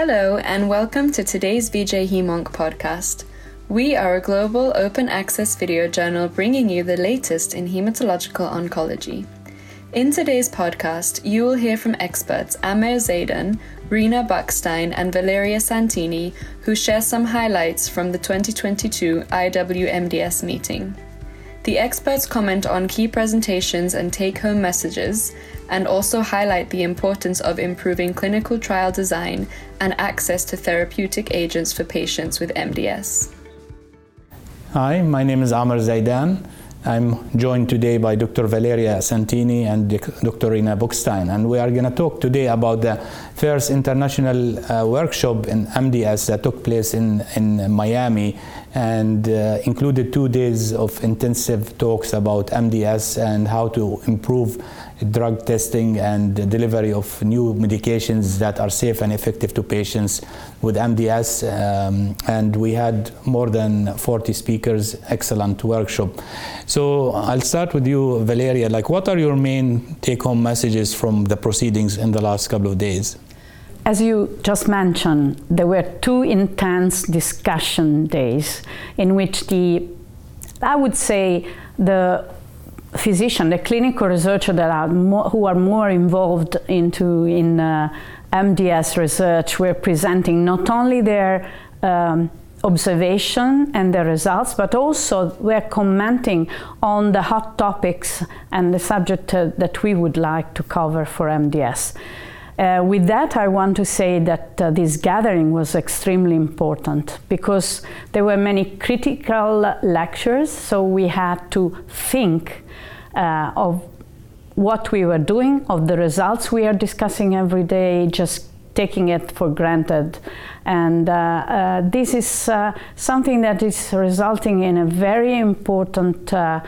Hello, and welcome to today's VJ HemOnc podcast. We are a global open access video journal bringing you the latest in hematological oncology. In today's podcast, you will hear from experts Amer Zeidan, Rena Buckstein, and Valeria Santini, who share some highlights from the 2022 IWMDS meeting. The experts comment on key presentations and take home messages, and also highlight the importance of improving clinical trial design and access to therapeutic agents for patients with MDS. Hi, my name is Amer Zeidan. I'm joined today by Dr. Valeria Santini and Dr. Rena Buckstein, and we are going to talk today about the first international uh, workshop in MDS that took place in, in Miami and uh, included two days of intensive talks about MDS and how to improve drug testing and delivery of new medications that are safe and effective to patients with MDS. Um, and we had more than 40 speakers, excellent workshop. So I'll start with you, Valeria. Like, what are your main take-home messages from the proceedings in the last couple of days? As you just mentioned, there were two intense discussion days in which the, I would say, the physician, the clinical researcher that are more, who are more involved into in uh, MDS research were presenting not only their um, observation and the results, but also we're commenting on the hot topics and the subject uh, that we would like to cover for MDS. Uh, with that, I want to say that uh, this gathering was extremely important because there were many critical lectures, so we had to think uh, of what we were doing, of the results we are discussing every day, just taking it for granted. And uh, uh, this is uh, something that is resulting in a very important uh,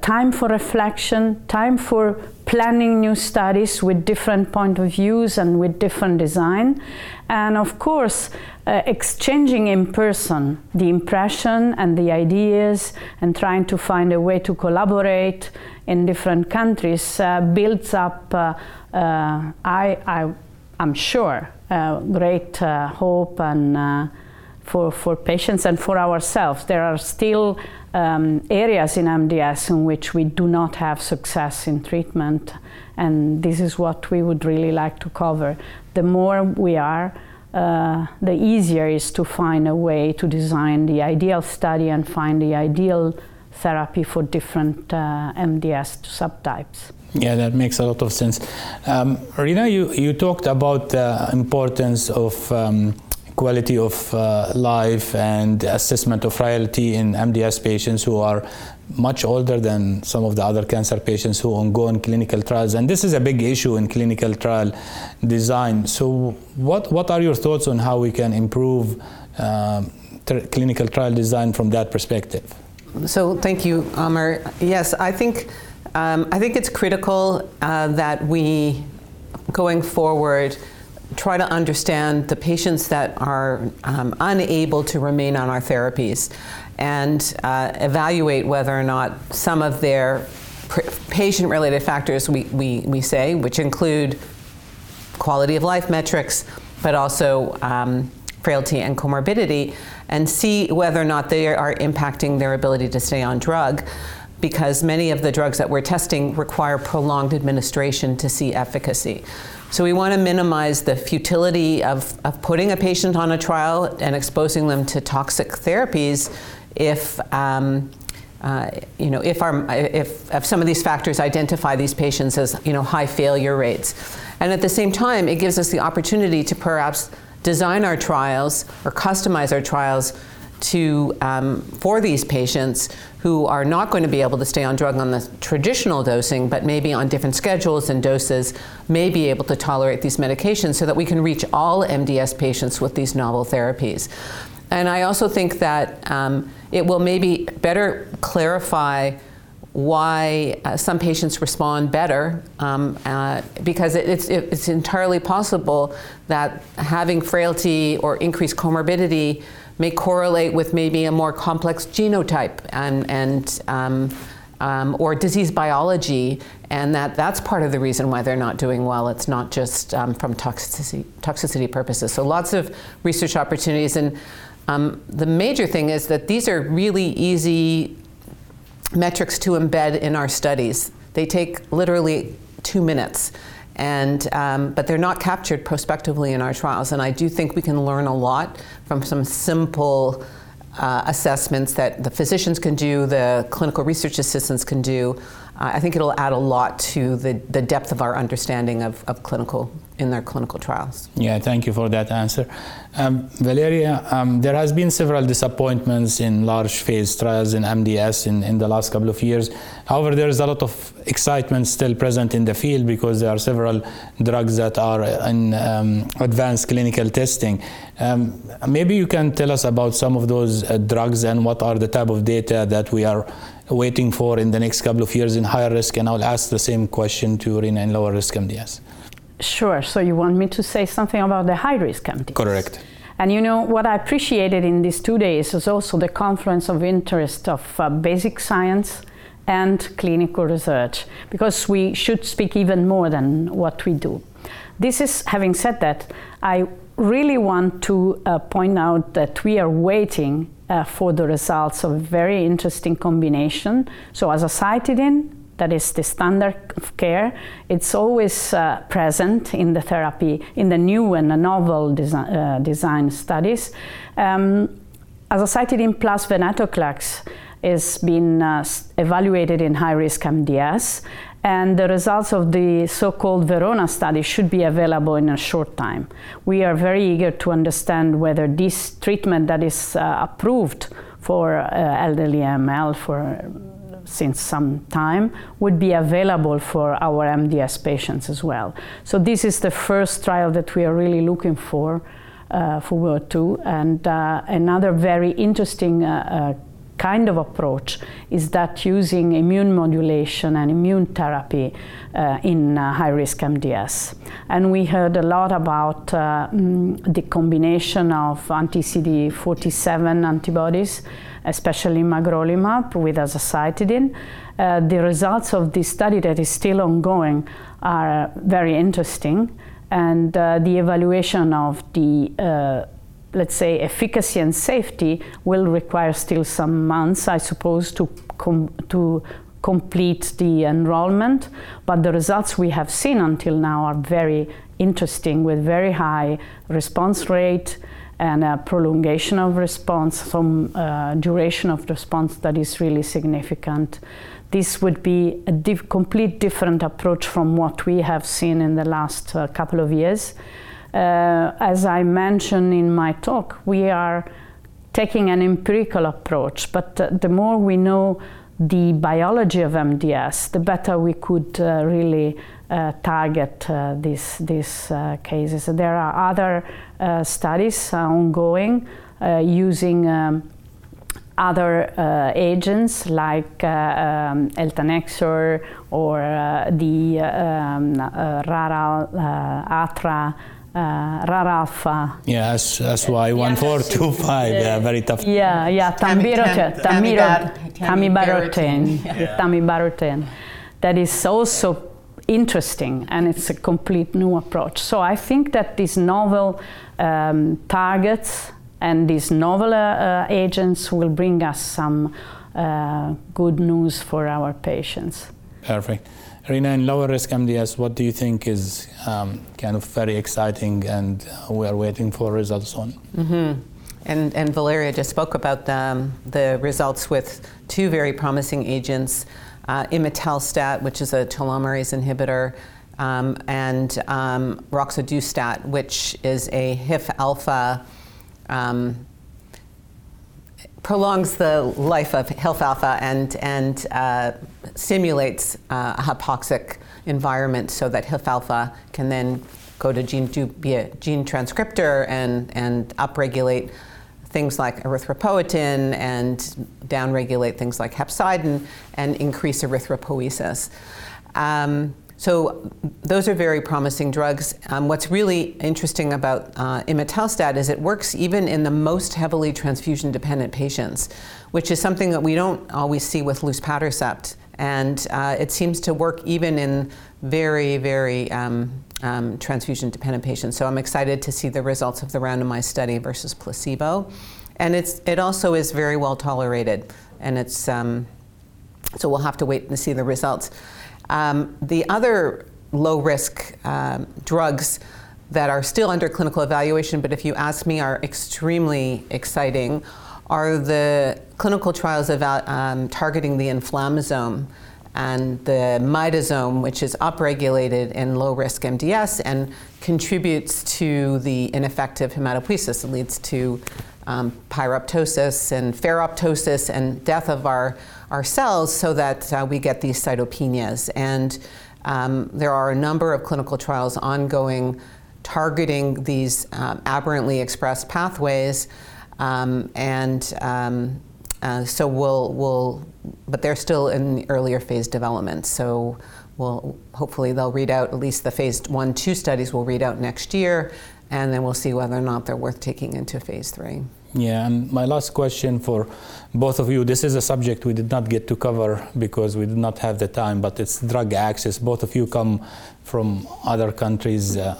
time for reflection, time for planning new studies with different point of views and with different design, and of course uh, exchanging in person the impression and the ideas and trying to find a way to collaborate in different countries uh, builds up, uh, uh, I, I, am sure, uh, great hope and for, for patients and for ourselves. There are still um, areas in MDS in which we do not have success in treatment, and this is what we would really like to cover. The more we are, uh, the easier is to find a way to design the ideal study and find the ideal therapy for different uh, MDS subtypes. Yeah, that makes a lot of sense. Um, Rena, you, you talked about the importance of um, quality of uh, life and assessment of frailty in MDS patients who are much older than some of the other cancer patients who undergo in clinical trials. And this is a big issue in clinical trial design. So, what, what are your thoughts on how we can improve uh, clinical trial design from that perspective? So, thank you, Amer. Yes, I think, um, I think it's critical uh, that we, going forward, try to understand the patients that are um, unable to remain on our therapies and uh, evaluate whether or not some of their patient related factors we, we, we say, which include quality of life metrics, but also um, frailty and comorbidity, and see whether or not they are impacting their ability to stay on drug. Because many of the drugs that we're testing require prolonged administration to see efficacy. So we want to minimize the futility of, of putting a patient on a trial and exposing them to toxic therapies if um, uh, you know, if, our, if, if some of these factors identify these patients as you know, high failure rates. And at the same time, it gives us the opportunity to perhaps design our trials or customize our trials to, um, for these patients who are not going to be able to stay on drug on the traditional dosing, but maybe on different schedules and doses, may be able to tolerate these medications so that we can reach all MDS patients with these novel therapies. And I also think that um, it will maybe better clarify why uh, some patients respond better um, uh, because it, it's, it, it's entirely possible that having frailty or increased comorbidity may correlate with maybe a more complex genotype and, and um, um, or disease biology, and that that's part of the reason why they're not doing well. It's not just um, from toxicity, toxicity purposes. So lots of research opportunities, and um, the major thing is that these are really easy metrics to embed in our studies. They take literally two minutes. And, um, but they're not captured prospectively in our trials. And I do think we can learn a lot from some simple uh, assessments that the physicians can do, the clinical research assistants can do. Uh, I think it'll add a lot to the, the depth of our understanding of, of clinical in their clinical trials. Yeah, thank you for that answer. Um, Valeria, um, there has been several disappointments in large phase trials in MDS in, in the last couple of years. However, there is a lot of excitement still present in the field because there are several drugs that are in um, advanced clinical testing. Um, maybe you can tell us about some of those uh, drugs and what are the type of data that we are waiting for in the next couple of years in higher risk, and I'll ask the same question to Rena in lower risk MDS. Sure. So you want me to say something about the high risk MDS? Correct. And you know what I appreciated in these two days is also the confluence of interest of uh, basic science and clinical research, because we should speak even more than what we do. This is, having said that, I really want to uh, point out that we are waiting uh, for the results of a very interesting combination. So, azacitidine, that is the standard of care, it's always uh, present in the therapy, in the new and the novel desi- uh, design studies. Um, azacitidine plus venetoclax is being uh, evaluated in high risk MDS, and the results of the so-called Verona study should be available in a short time. We are very eager to understand whether this treatment that is uh, approved for uh, elderly AML for since some time would be available for our MDS patients as well. So this is the first trial that we are really looking for uh, for World 2 and uh, another very interesting uh, uh kind of approach is that using immune modulation and immune therapy uh, in uh, high risk MDS. And we heard a lot about uh, mm, the combination of anti CD47 antibodies, especially magrolimab with azacitidine. Uh, the results of this study that is still ongoing are very interesting, and uh, the evaluation of the uh, let's say, efficacy and safety will require still some months, I suppose, to, com- to complete the enrollment. But the results we have seen until now are very interesting with very high response rate and a prolongation of response, some uh, duration of response that is really significant. This would be a diff- complete different approach from what we have seen in the last uh, couple of years. Uh, as I mentioned in my talk, we are taking an empirical approach, but uh, the more we know the biology of MDS, the better we could uh, really uh, target uh, these, uh, cases. There are other studies ongoing using um, other agents like um, eltanexor or the um, RARA, ATRA uh, RARALPHA. Yeah, SY1425, yeah, yeah, very tough. Yeah, yeah, tamibarotene, tamibarotene, tamibarotene. That is also interesting and it's a complete new approach. So I think that these novel um, targets and these novel uh, uh, agents will bring us some uh, good news for our patients. Perfect. Rena, in lower risk MDS, what do you think is um, kind of very exciting and we are waiting for results on? Mm-hmm. And, and Valeria just spoke about the, um, the results with two very promising agents uh, imetelstat, which is a telomerase inhibitor, um, and um, roxadustat, which is a HIF alpha um, prolongs the life of HIF alpha and, and uh, stimulates uh, a hypoxic environment so that HIF alpha can then go to gene, do, be a gene transcriptor and, and upregulate things like erythropoietin and downregulate things like hepcidin and increase erythropoiesis. Um, so those are very promising drugs. Um, what's really interesting about uh, imetelstat is it works even in the most heavily transfusion-dependent patients, which is something that we don't always see with luspatercept. And uh, it seems to work even in very, very um, um, transfusion dependent patients. So I'm excited to see the results of the randomized study versus placebo. And it's, it also is very well tolerated. And it's, um, so we'll have to wait and see the results. Um, the other low risk um, drugs that are still under clinical evaluation, but if you ask me, are extremely exciting, are the clinical trials about um, targeting the inflammasome and the myddosome, which is upregulated in low risk MDS and contributes to the ineffective hematopoiesis. It leads to um, pyroptosis and ferroptosis and death of our, our cells so that uh, we get these cytopenias. And um, there are a number of clinical trials ongoing targeting these um, aberrantly expressed pathways. Um, and um, uh, so we'll, we'll, but they're still in the earlier phase development. So we'll, hopefully they'll read out, at least the phase one, two studies will read out next year, and then we'll see whether or not they're worth taking into phase three. Yeah, and my last question for both of you this is a subject we did not get to cover because we did not have the time, but it's drug access. Both of you come from other countries, uh,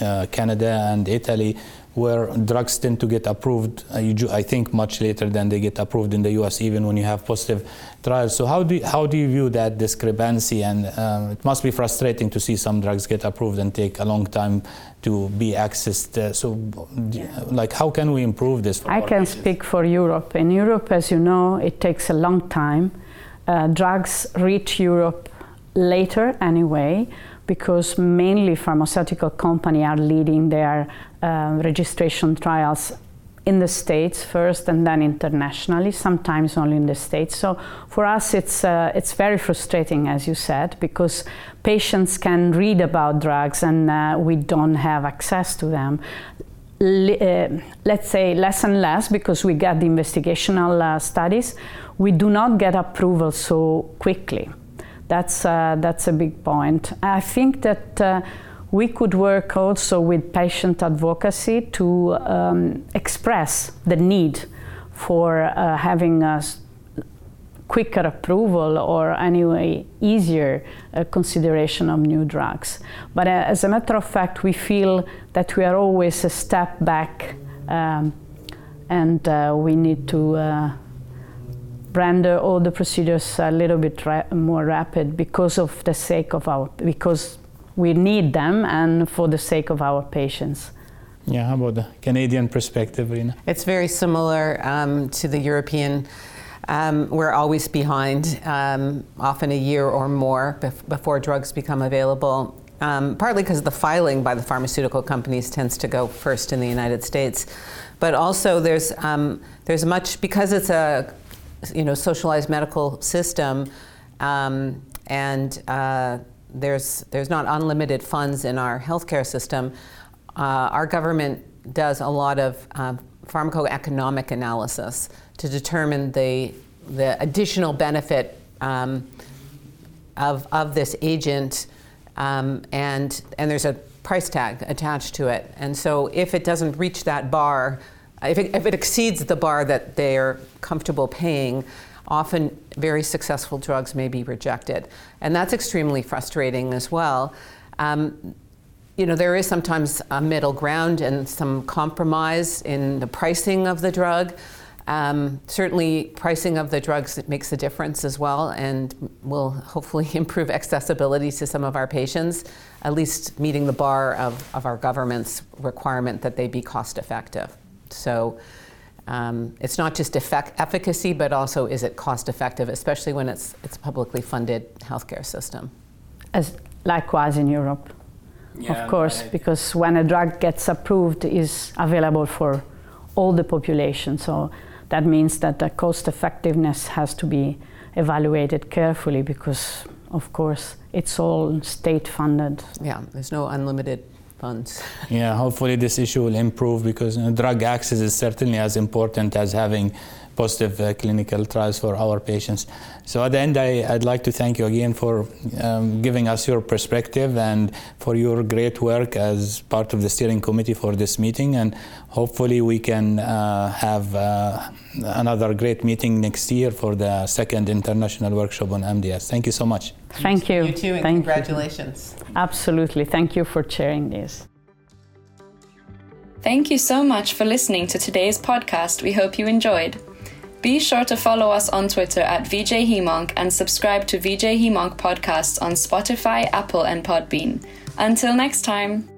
uh, Canada and Italy where drugs tend to get approved, uh, I think, much later than they get approved in the U.S., even when you have positive trials. So how do you, how do you view that discrepancy? And um, it must be frustrating to see some drugs get approved and take a long time to be accessed. Uh, so, yeah. like, how can we improve this? I can patients? speak for Europe. In Europe, as you know, it takes a long time. Uh, drugs reach Europe later anyway because mainly pharmaceutical companies are leading their uh, registration trials in the states first and then internationally sometimes only in the states. So for us it's uh, it's very frustrating as you said because patients can read about drugs and uh, we don't have access to them. Uh, let's say less and less because we get the investigational uh, studies. We do not get approval so quickly that's, uh, that's a big point. I think that uh, we could work also with patient advocacy to um, express the need for uh, having a quicker approval or anyway easier uh, consideration of new drugs. But uh, as a matter of fact, we feel that we are always a step back um, and uh, we need to render all the procedures a little bit ra more rapid because of the sake of our because we need them and for the sake of our patients. Yeah, how about the Canadian perspective, Rena? It's very similar um, to the European. Um, we're always behind, um, often a year or more bef before drugs become available. Um, partly because the filing by the pharmaceutical companies tends to go first in the United States, but also there's um, there's much because it's a you know, socialized medical system, um, and uh, there's there's not unlimited funds in our healthcare system. Uh, our government does a lot of uh, pharmacoeconomic analysis to determine the the additional benefit um, of of this agent, um, and and there's a price tag attached to it. And so if it doesn't reach that bar, if it, if it exceeds the bar that they're comfortable paying, often very successful drugs may be rejected. And that's extremely frustrating as well. Um, you know, there is sometimes a middle ground and some compromise in the pricing of the drug. Um, certainly, pricing of the drugs makes a difference as well and will hopefully improve accessibility to some of our patients, at least meeting the bar of, of our government's requirement that they be cost effective. So um, it's not just effect- efficacy, but also is it cost effective, especially when it's, it's a publicly funded healthcare system. As likewise in Europe, yeah, of course, right. because when a drug gets approved, is available for all the population. So that means that the cost effectiveness has to be evaluated carefully because, of course, it's all state funded. Yeah, there's no unlimited yeah, hopefully this issue will improve because you know, drug access is certainly as important as having positive uh, clinical trials for our patients. So at the end, I, would like to thank you again for um, giving us your perspective and for your great work as part of the steering committee for this meeting. And hopefully, we can uh, have uh, another great meeting next year for the second international workshop on MDS. Thank you so much. Thank you. You too, and thank congratulations. You. Absolutely. Thank you for sharing this. Thank you so much for listening to today's podcast. We hope you enjoyed. Be sure to follow us on Twitter at VJ HemOnc and subscribe to VJ HemOnc podcasts on Spotify, Apple, and Podbean. Until next time.